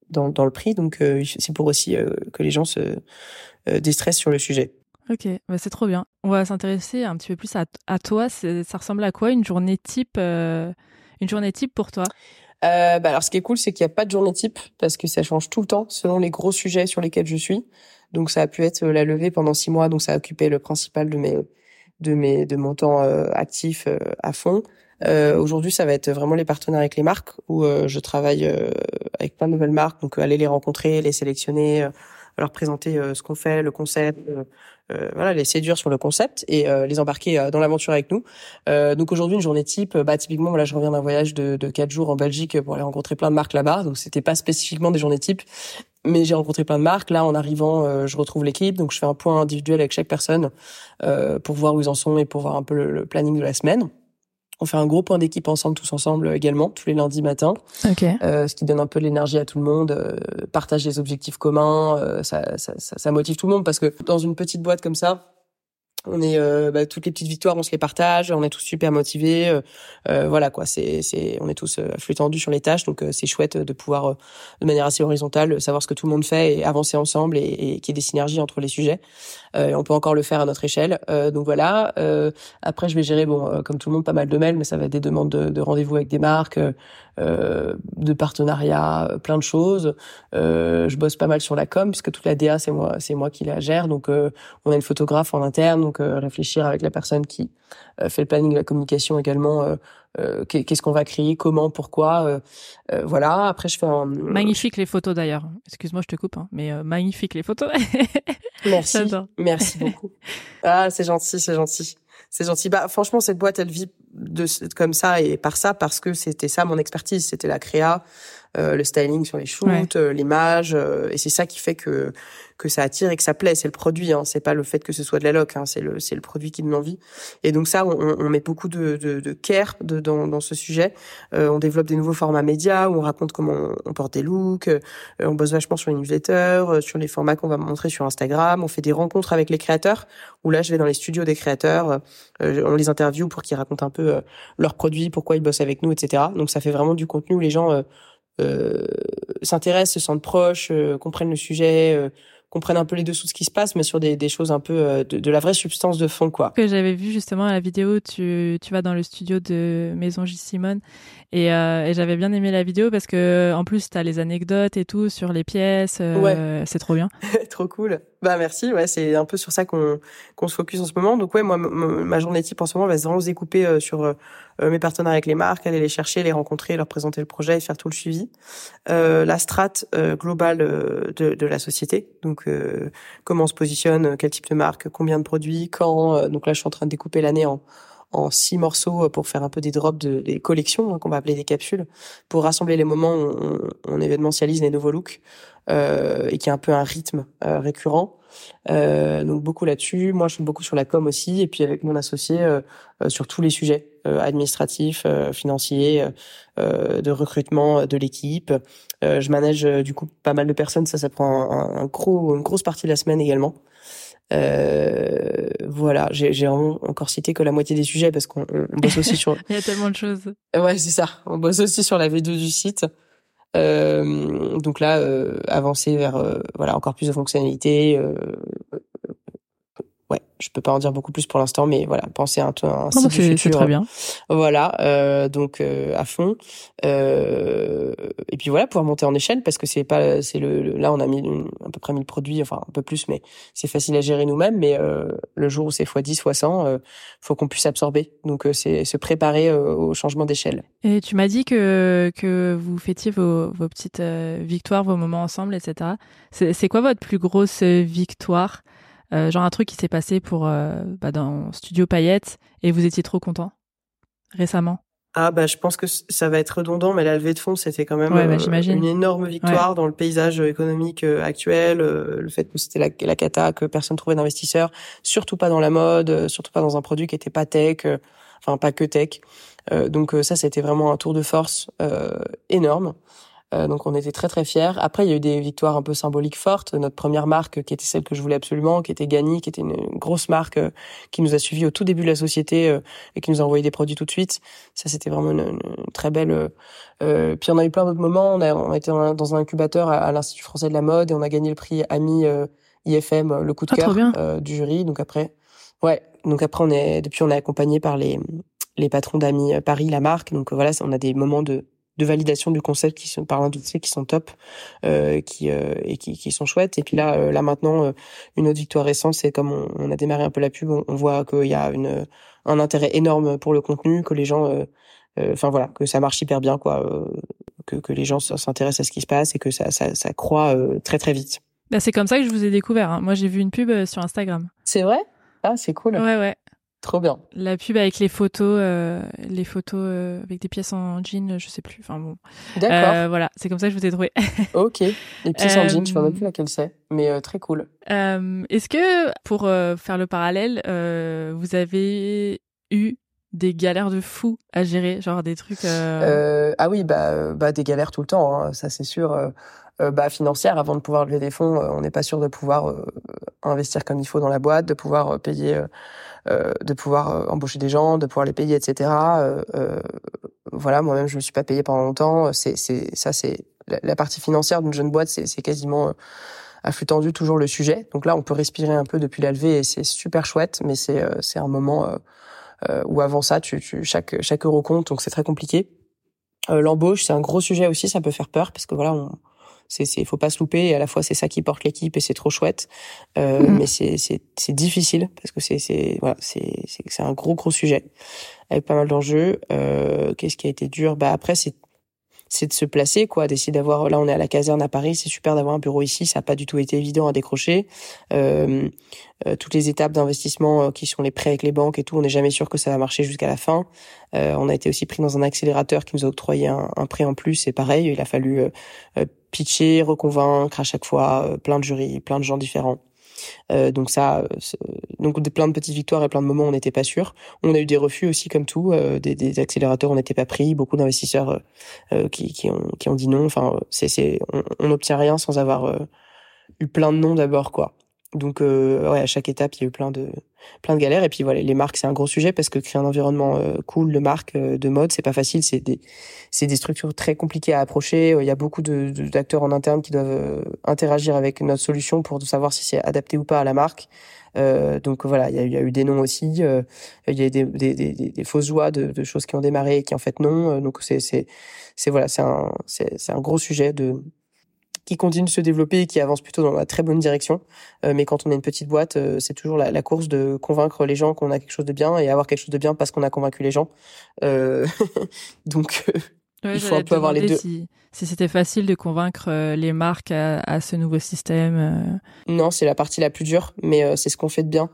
dans, dans le prix. Donc euh, c'est pour aussi euh, que les gens se euh, déstressent sur le sujet. Ok, bah c'est trop bien. On va s'intéresser un petit peu plus à, à toi. Ça ressemble à quoi une journée type Une journée type pour toi? Euh, bah alors, ce qui est cool, c'est qu'il n'y a pas de journée type parce que ça change tout le temps selon les gros sujets sur lesquels je suis. Donc, ça a pu être la levée pendant six mois, donc ça a occupé le principal de mes de mes de mon temps euh, actif à fond. Euh, Aujourd'hui, ça va être vraiment les partenaires avec les marques où euh, je travaille euh, avec plein de nouvelles marques. Donc, euh, aller les rencontrer, les sélectionner, leur présenter ce qu'on fait, le concept, voilà, les séduire sur le concept et les embarquer dans l'aventure avec nous. donc aujourd'hui, une journée type, bah typiquement, là, je reviens d'un voyage de, de quatre jours en Belgique pour aller rencontrer plein de marques là-bas. Donc c'était pas spécifiquement des journées types, mais j'ai rencontré plein de marques. Là, en arrivant, je retrouve l'équipe, donc je fais un point individuel avec chaque personne pour voir où ils en sont et pour voir un peu le planning de la semaine. On fait un gros point d'équipe ensemble, tous ensemble également, tous les lundis matins. Okay. Euh, ce qui donne un peu l'énergie à tout le monde, euh, partage des objectifs communs, euh, ça, ça, ça, motive tout le monde parce que dans une petite boîte comme ça, On est euh, bah, toutes les petites victoires, on se les partage. On est tous super motivés. Euh, euh voilà quoi. C'est c'est on est tous flux tendu sur les tâches, donc c'est chouette de pouvoir de manière assez horizontale savoir ce que tout le monde fait et avancer ensemble et, et qu'il y ait des synergies entre les sujets. on peut encore le faire à notre échelle. donc voilà. après, je vais gérer bon comme tout le monde pas mal de mails, mais ça va être des demandes de, de rendez-vous avec des marques, de partenariats, plein de choses. je bosse pas mal sur la com puisque toute la DA c'est moi c'est moi qui la gère. Donc on a une photographe en interne donc euh, réfléchir avec la personne qui euh, fait le planning, la communication également. Euh, qu'est-ce qu'on va créer, comment, pourquoi, voilà. Après, je fais un... magnifique les photos d'ailleurs. Excuse-moi, je te coupe, hein, mais magnifique les photos. merci, merci beaucoup. Ah, c'est gentil, c'est gentil c'est gentil. Bah, franchement, cette boîte, elle vit de, comme ça et par ça parce que c'était ça mon expertise. C'était la créa, euh, le styling sur les shoots, euh, l'image, euh, et c'est ça qui fait que que ça attire et que ça plaît. C'est le produit, hein. c'est pas le fait que ce soit de la loc, hein. c'est le c'est le produit qui donne envie. Et donc ça, on, on met beaucoup de, de, de care de, dans, dans ce sujet. on développe des nouveaux formats médias où on raconte comment on, porte des looks. on bosse vachement sur les newsletters, sur les formats qu'on va montrer sur Instagram. On fait des rencontres avec les créateurs où là, je vais dans les studios des créateurs, on les interviewe pour qu'ils racontent un peu leurs produits, pourquoi ils bossent avec nous, etc. Donc ça fait vraiment du contenu où les gens euh, s'intéressent, se sentent proches, euh, comprennent le sujet, euh, comprennent un peu les dessous de ce qui se passe, mais sur des, des choses un peu de, de, la vraie substance de fond, quoi. Que j'avais vu justement à la vidéo, tu, tu vas dans le studio de Maison J. Simone et, euh, et j'avais bien aimé la vidéo parce que en plus t'as les anecdotes et tout sur les pièces, ouais. c'est trop bien. trop cool. Bah merci, ouais, c'est un peu sur ça qu'on qu'on se focus en ce moment. Donc ouais, moi ma journée type en ce moment va vraiment se découper sur euh, mes partenaires avec les marques, aller les chercher, les rencontrer, leur présenter le projet et faire tout le suivi. Euh, la strate euh, globale de, de, la société, donc comment on se positionne, quel type de marque, combien de produits, quand. donc là, je suis en train de découper l'année en en six morceaux pour faire un peu des drops de des collections hein, qu'on va appeler des capsules pour rassembler les moments où on, on événementialise les nouveaux looks euh, et qui a un peu un rythme récurrent euh, donc beaucoup là-dessus. Moi, je suis beaucoup sur la com aussi, et puis avec mon associé euh, euh sur tous les sujets euh, administratifs, euh, financiers, de recrutement de l'équipe. je manage du coup pas mal de personnes. Ça, ça prend un gros, une grosse partie de la semaine également. Euh, voilà, j'ai encore cité que la moitié des sujets parce qu'on bosse aussi sur. Il y a tellement de choses. Ouais, c'est ça. On bosse aussi sur la V2 du site. Euh, donc là, euh, avancer vers euh, voilà encore plus de fonctionnalités, ouais, je peux pas en dire beaucoup plus pour l'instant, mais voilà, penser à un, un site du futur. très bien. Voilà, euh, donc euh, à fond. Euh, et puis voilà, pouvoir monter en échelle parce que c'est pas, c'est le, là on a mis à peu près 1000 produits, enfin un peu plus, mais c'est facile à gérer nous-mêmes. Mais euh, le jour où c'est x 10, x 100, faut qu'on puisse absorber. Donc c'est se préparer au changement d'échelle. Et tu m'as dit que que vous fêtiez vos, vos petites victoires, vos moments ensemble, etc. C'est quoi votre plus grosse victoire? Euh, genre un truc qui s'est passé pour euh, bah, dans Studio Payette et vous étiez trop content récemment ah bah je pense que ça va être redondant, mais la levée de fonds c'était quand même bah, euh, une énorme victoire dans le paysage économique actuel. le fait que c'était la, la cata, que personne trouvait d'investisseurs, surtout pas dans la mode, surtout pas dans un produit qui était pas tech, enfin pas que tech. donc ça c'était vraiment un tour de force énorme. Euh, donc on était très très fiers. Après il y a eu des victoires un peu symboliques fortes. Notre première marque qui était celle que je voulais absolument, qui était Gani, qui était une grosse marque euh, qui nous a suivis au tout début de la société euh, et qui nous a envoyé des produits tout de suite. Ça c'était vraiment une, très belle. puis on a eu plein d'autres moments. On a, on a été dans un incubateur à, l'Institut français de la mode et on a gagné le prix Ami IFM, le coup de ah, cœur du jury. Donc après, ouais. Donc après on est depuis on est accompagné par les les patrons d'Ami Paris, la marque. Donc voilà, on a des moments de de validation du concept qui sont par l'industrie qui sont top euh, qui euh, et qui, qui, sont chouettes. Et puis là euh, là maintenant euh, une autre victoire récente c'est comme on, on, a démarré un peu la pub on, on voit qu'il y a une un intérêt énorme pour le contenu que les gens enfin voilà que ça marche hyper bien quoi que, que les gens s'intéressent à ce qui se passe et que ça ça, ça croît très très vite. Bah, c'est comme ça que je vous ai découvert hein. moi j'ai vu une pub sur Instagram. C'est vrai? Ah c'est cool. Ouais ouais Trop bien. La pub avec les photos, euh, les photos euh, avec des pièces en jean, je sais plus. Enfin bon. D'accord. Euh, voilà, c'est comme ça que je vous ai trouvé. ok. Les pièces en jean, je sais même plus laquelle c'est, mais très cool. Est-ce que pour faire le parallèle, vous avez eu des galères de fou à gérer, genre des trucs. ah oui, bah, bah des galères tout le temps, hein, ça c'est sûr. bah, financière. Avant de pouvoir lever des fonds, on n'est pas sûr de pouvoir investir comme il faut dans la boîte, de pouvoir payer, de pouvoir embaucher des gens, de pouvoir les payer, etc. voilà, moi-même, je me suis pas payé pendant longtemps. C'est, c'est ça, c'est la, partie financière d'une jeune boîte, c'est, c'est quasiment à flux tendu toujours le sujet. Donc là, on peut respirer un peu depuis la levée et c'est super chouette, mais c'est c'est un moment euh, où avant ça, tu, tu, chaque chaque euro compte, donc c'est très compliqué. Euh, l'embauche, c'est un gros sujet aussi, ça peut faire peur parce que voilà, on, c'est c'est faut pas se louper et à la fois c'est ça qui porte l'équipe et c'est trop chouette. Euh, mmh. mais c'est c'est c'est difficile parce que c'est c'est voilà c'est c'est un gros gros sujet avec pas mal d'enjeux. Euh, qu'est-ce qui a été dur? Bah après c'est c'est de se placer, quoi, d'essayer d'avoir. Là, on est à la caserne à Paris, c'est super d'avoir un bureau ici. Ça n'a pas du tout été évident à décrocher. Euh, euh, toutes les étapes d'investissement euh, qui sont les prêts avec les banques et tout, on n'est jamais sûr que ça va marcher jusqu'à la fin. Euh, on a été aussi pris dans un accélérateur qui nous a octroyé un, un prêt en plus. C'est pareil, il a fallu euh, pitcher, reconvaincre à chaque fois, plein de jurys, plein de gens différents. Euh, donc ça, donc plein de petites victoires et plein de moments on n'était pas sûr. On a eu des refus aussi comme tout, euh, des, des, accélérateurs on n'était pas pris, beaucoup d'investisseurs euh, qui, qui, ont, qui ont dit non. Enfin, c'est, on n'obtient rien sans avoir eu plein de noms d'abord quoi. Donc euh, ouais, à chaque étape, il y a eu plein de plein de galères et puis voilà, les marques c'est un gros sujet parce que créer un environnement euh, cool de marque euh, de mode, c'est pas facile, c'est des c'est des structures très compliquées à approcher, il y a beaucoup de d'acteurs en interne qui doivent interagir avec notre solution pour savoir si c'est adapté ou pas à la marque. donc voilà, il y a, y a, eu des noms aussi, il y a eu des, des, des, des fausses joies de, de, choses qui ont démarré et qui en fait non. donc c'est c'est c'est voilà, c'est un c'est c'est un gros sujet de qui continue de se développer et qui avance plutôt dans la très bonne direction. Euh, mais quand on est une petite boîte, euh, c'est toujours la, la, course de convaincre les gens qu'on a quelque chose de bien et avoir quelque chose de bien parce qu'on a convaincu les gens. Euh, donc, euh, il faut un peu avoir les deux. Si, si c'était facile de convaincre les marques à, à ce nouveau système. Non, c'est la partie la plus dure, mais c'est ce qu'on fait de bien.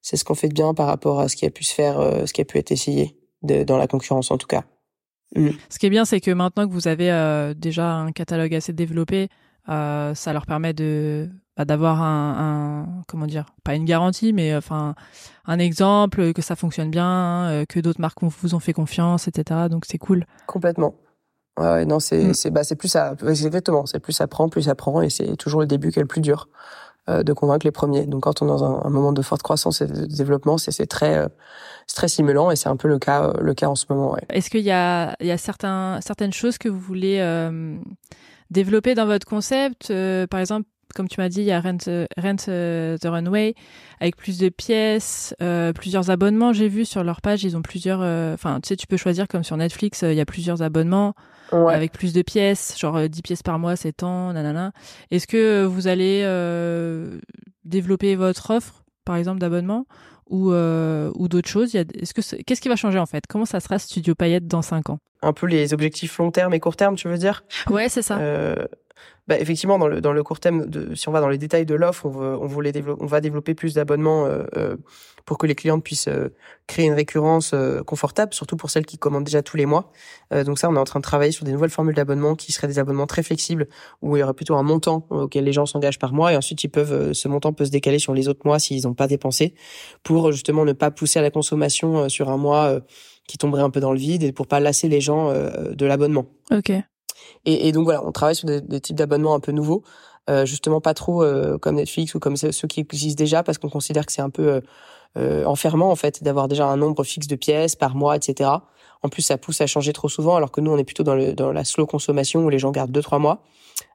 C'est ce qu'on fait de bien par rapport à ce qui a pu se faire, ce qui a pu être essayé de, dans la concurrence en tout cas. Mm. Ce qui est bien, c'est que maintenant que vous avez euh, déjà un catalogue assez développé, euh, ça leur permet de bah, d'avoir un, un, comment dire pas une garantie mais enfin un exemple que ça fonctionne bien euh, que d'autres marques vous ont fait confiance etc donc c'est cool complètement ouais, non c'est mm. c'est bah c'est plus ça exactement c'est plus ça prend plus ça prend et c'est toujours le début qui est le plus dur euh, de convaincre les premiers. Donc quand on est dans un, un moment de forte croissance et de développement, c'est très euh, très stimulant et c'est un peu le cas euh, le cas en ce moment. Ouais. Est-ce qu'il y a il y a certains certaines choses que vous voulez développer dans votre concept Par exemple, comme tu m'as dit, il y a Rent, Rent the Runway avec plus de pièces, euh, plusieurs abonnements. J'ai vu sur leur page, ils ont plusieurs. Enfin, tu sais, tu peux choisir comme sur Netflix, il y a plusieurs abonnements avec plus de pièces, genre 10 euh, pièces par mois, c'est tant, nanana. Est-ce que vous allez euh, développer votre offre, par exemple, d'abonnement ou, euh, ou d'autres choses? Est-ce que qu'est-ce qui va changer en fait? Comment ça sera Studio Payette dans 5 ans? Un peu les objectifs long terme et court terme, tu veux dire? Ouais, c'est ça. Euh, bah, effectivement, dans le, dans le court terme, de, si on va dans les détails de l'offre, on, veut, on, voulait on va développer plus d'abonnements euh, euh, pour que les clients puissent euh, créer une récurrence euh, confortable, surtout pour celles qui commandent déjà tous les mois. Euh, donc ça, on est en train de travailler sur des nouvelles formules d'abonnement qui seraient des abonnements très flexibles, où il y aurait plutôt un montant auquel les gens s'engagent par mois, et ensuite ils peuvent, ce montant peut se décaler sur les autres mois s'ils n'ont pas dépensé, pour justement ne pas pousser à la consommation sur un mois qui tomberait un peu dans le vide et pour pas lasser les gens de l'abonnement. Ok. Et, et, donc voilà, on travaille sur des, des types d'abonnements un peu nouveaux, euh, justement pas trop euh, comme Netflix ou comme ceux qui existent déjà, parce qu'on considère que c'est un peu euh, euh enfermant en fait d'avoir déjà un nombre fixe de pièces par mois, etc. En plus, ça pousse à changer trop souvent, alors que nous, on est plutôt dans, le, dans la slow consommation où les gens gardent deux trois mois,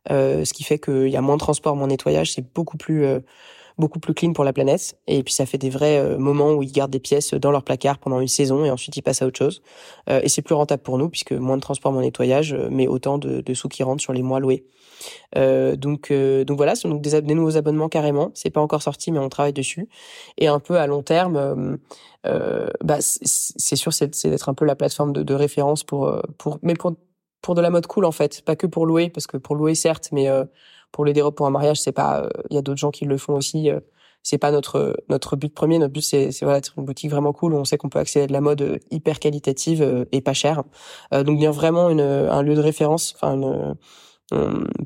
ce qui fait qu'il y a moins de transport, moins de nettoyage, c'est beaucoup plus beaucoup plus clean pour la planète. Et puis ça fait des vrais euh, moments où ils gardent des pièces dans leur placard pendant une saison et ensuite ils passent à autre chose. Euh, et c'est plus rentable pour nous puisque moins de transport, moins de nettoyage, euh, mais autant de, de sous qui rentrent sur les mois loués. Euh, donc donc voilà, ce sont donc des, des, nouveaux abonnements carrément. C'est pas encore sorti, mais on travaille dessus. Et un peu à long terme, euh, bah c'est sûr, c'est d'être un peu la plateforme de, de référence pour pour mais pour pour de la mode cool en fait, pas que pour louer parce que pour louer certes, mais pour les robes pour un mariage, c'est pas. Il euh, y a d'autres gens qui le font aussi. Euh, c'est pas notre notre but premier. Notre but c'est voilà, être une boutique vraiment cool où on sait qu'on peut accéder à de la mode euh, hyper qualitative et pas chère. donc bien vraiment une, un lieu de référence, enfin une,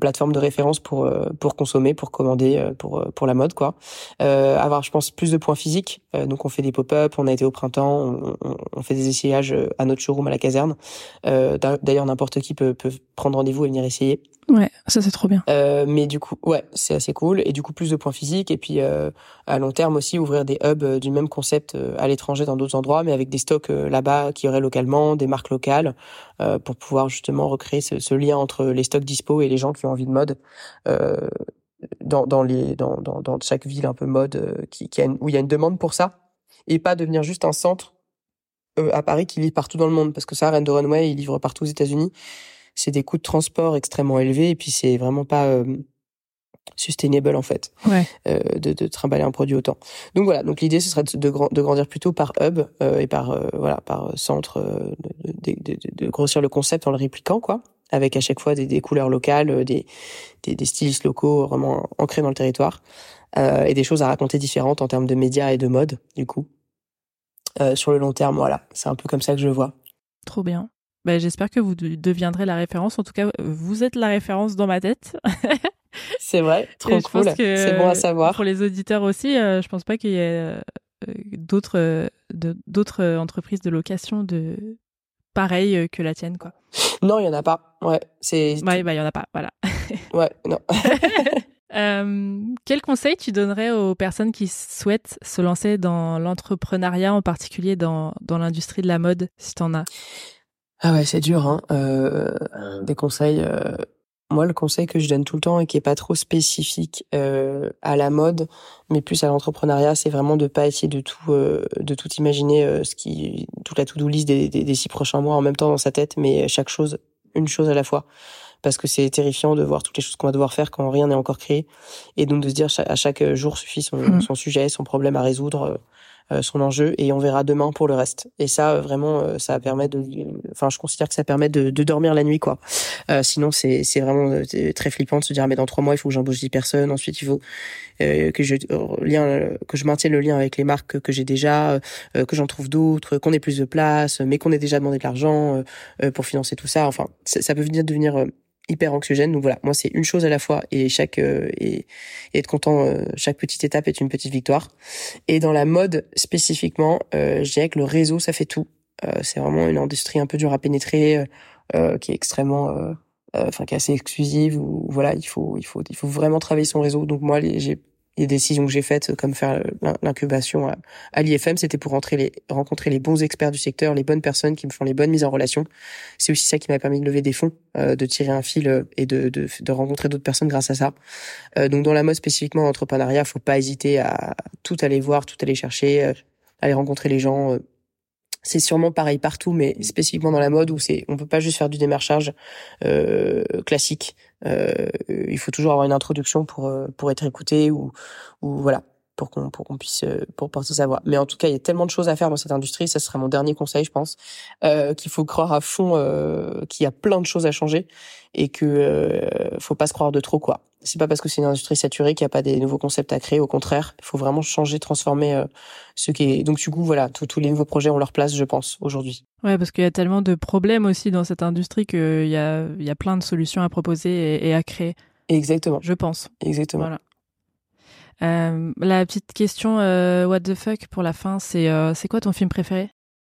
plateforme de référence pour pour consommer, pour commander, pour pour la mode quoi. Euh, avoir je pense plus de points physiques. donc on fait des pop-up, on a été au printemps, on, on, fait des essayages à notre showroom à la caserne. Euh, D'ailleurs n'importe qui peut peut prendre rendez-vous et venir essayer. Ouais, ça c'est trop bien. Euh, mais du coup, ouais, c'est assez cool. Et du coup, plus de points physiques. Et puis, euh, à long terme aussi, ouvrir des hubs euh, du même concept euh, à l'étranger dans d'autres endroits, mais avec des stocks là-bas qui auraient localement, des marques locales, pour pouvoir justement recréer ce, lien entre les stocks dispo et les gens qui ont envie de mode. dans, dans, les, dans, dans, dans chaque ville un peu mode qui, qui a une, où il y a une demande pour ça. Et pas devenir juste un centre à Paris qui livre partout dans le monde. Parce que ça, Rennes de Runway, il livre partout aux États-Unis c'est des coûts de transport extrêmement élevés et puis c'est vraiment pas euh, sustainable en fait ouais. euh, de, de trimballer un produit autant. Donc voilà, donc l'idée ce serait de, de, grandir plutôt par hub euh, et par voilà par centre, de, de, grossir le concept en le répliquant quoi, avec à chaque fois des, des couleurs locales, des, des, des, stylistes locaux vraiment ancrés dans le territoire et des choses à raconter différentes en termes de médias et de mode du coup. sur le long terme, voilà, c'est un peu comme ça que je le vois. Trop bien. Bah, j'espère que vous deviendrez la référence. En tout cas, vous êtes la référence dans ma tête. c'est vrai, trop cool. C'est bon à savoir. Pour les auditeurs aussi, euh, je pense pas qu'il y ait euh, d'autres d'autres entreprises de location de pareilles que la tienne, quoi. Non, il y en a pas. Ouais, c'est. Ouais, bah il y en a pas. Voilà. ouais, non. euh, quel conseil tu donnerais aux personnes qui souhaitent se lancer dans l'entrepreneuriat, en particulier dans, dans l'industrie de la mode, si tu en as? Ah ouais, c'est dur. Hein. Euh, des conseils. Euh... Moi, le conseil que je donne tout le temps et qui est pas trop spécifique euh, à la mode, mais plus à l'entrepreneuriat, c'est vraiment de pas essayer de tout, euh, de tout imaginer, euh, ce qui, toute la to-do list des, des, des, six prochains mois en même temps dans sa tête, mais chaque chose, une chose à la fois, parce que c'est terrifiant de voir toutes les choses qu'on va devoir faire quand rien n'est encore créé, et donc de se dire à chaque jour suffit son, mmh. son sujet, son problème à résoudre euh, son enjeu et on verra demain pour le reste. Et ça, euh, vraiment, euh, ça permet de, enfin, je considère que ça permet de, de dormir la nuit, quoi. sinon, c'est c'est vraiment très flippant de se dire, ah, mais dans trois mois, il faut que j'embauche dix personnes. Ensuite, il faut que je lien, que je maintienne le lien avec les marques que, j'ai déjà, que j'en trouve d'autres, qu'on ait plus de place, mais qu'on ait déjà demandé de l'argent pour financer tout ça. Enfin, ça peut venir devenir hyper anxiogène. Donc voilà, moi c'est une chose à la fois et chaque euh, et, être content. Euh, chaque petite étape est une petite victoire. Et dans la mode spécifiquement, euh, je dirais que le réseau ça fait tout. c'est vraiment une industrie un peu dure à pénétrer, qui est extrêmement enfin qui est assez exclusive ou voilà il faut il faut il faut vraiment travailler son réseau donc moi j'ai les décisions que j'ai faites, comme faire l'incubation à, l'IFM, c'était pour rentrer les, rencontrer les bons experts du secteur, les bonnes personnes qui me font les bonnes mises en relation. C'est aussi ça qui m'a permis de lever des fonds, euh, de tirer un fil euh, et de, de, de rencontrer d'autres personnes grâce à ça. Euh, donc dans la mode spécifiquement entrepreneuriat, faut pas hésiter à tout aller voir, tout aller chercher, aller rencontrer les gens, c'est sûrement pareil partout, mais spécifiquement dans la mode où c'est, on peut pas juste faire du démarchage euh, classique. Euh, il faut toujours avoir une introduction pour euh, pour être écouté ou ou voilà pour qu'on pour qu'on puisse euh, pour porter sa voix. Mais en tout cas, il y a tellement de choses à faire dans cette industrie. Ça sera mon dernier conseil, je pense, euh, qu'il faut croire à fond euh, qu'il y a plein de choses à changer et que euh, faut pas se croire de trop quoi. C'est pas parce que c'est une industrie saturée qu'il n'y a pas des nouveaux concepts à créer. Au contraire, il faut vraiment changer, transformer euh, ce qui est. Donc du coup, voilà, tous les nouveaux projets ont leur place, je pense, aujourd'hui. Ouais, parce qu'il y a tellement de problèmes aussi dans cette industrie qu'il y a il y a plein de solutions à proposer et, et à créer. Exactement. Je pense. Exactement. Voilà. Euh, la petite question euh, what the fuck pour la fin, c'est c'est quoi ton film préféré?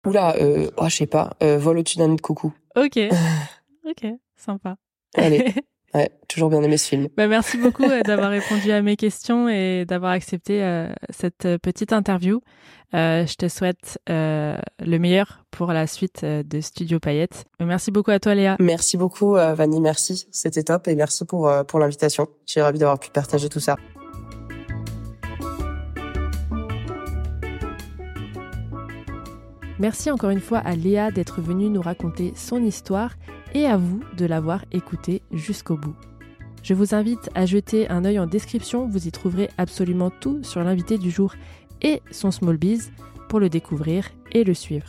Oula, euh, oh, je sais pas, Vol au-dessus d'un coucou. Ok, ok, sympa. Allez, ouais, toujours bien aimé ce film. Bah, merci beaucoup euh, d'avoir répondu à mes questions et d'avoir accepté cette petite interview. je te souhaite le meilleur pour la suite de Studio Payette. Merci beaucoup à toi Léa. Merci beaucoup Vanny, merci, c'était top et merci pour pour l'invitation. Je suis ravie d'avoir pu partager tout ça. Merci encore une fois à Léa d'être venue nous raconter son histoire et à vous de l'avoir écoutée jusqu'au bout. Je vous invite à jeter un œil en description, vous y trouverez absolument tout sur l'invité du jour et son small biz pour le découvrir et le suivre.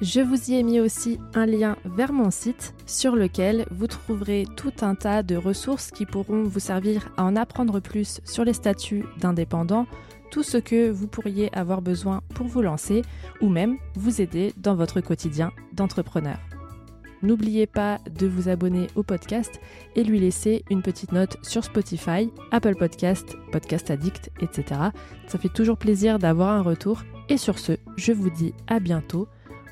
Je vous y ai mis aussi un lien vers mon site sur lequel vous trouverez tout un tas de ressources qui pourront vous servir à en apprendre plus sur les statuts d'indépendants, tout ce que vous pourriez avoir besoin pour vous lancer ou même vous aider dans votre quotidien d'entrepreneur. N'oubliez pas de vous abonner au podcast et lui laisser une petite note sur Spotify, Apple Podcast, Podcast Addict, etc. Ça fait toujours plaisir d'avoir un retour. Et sur ce, je vous dis à bientôt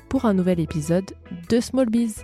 pour un nouvel épisode de Small Biz.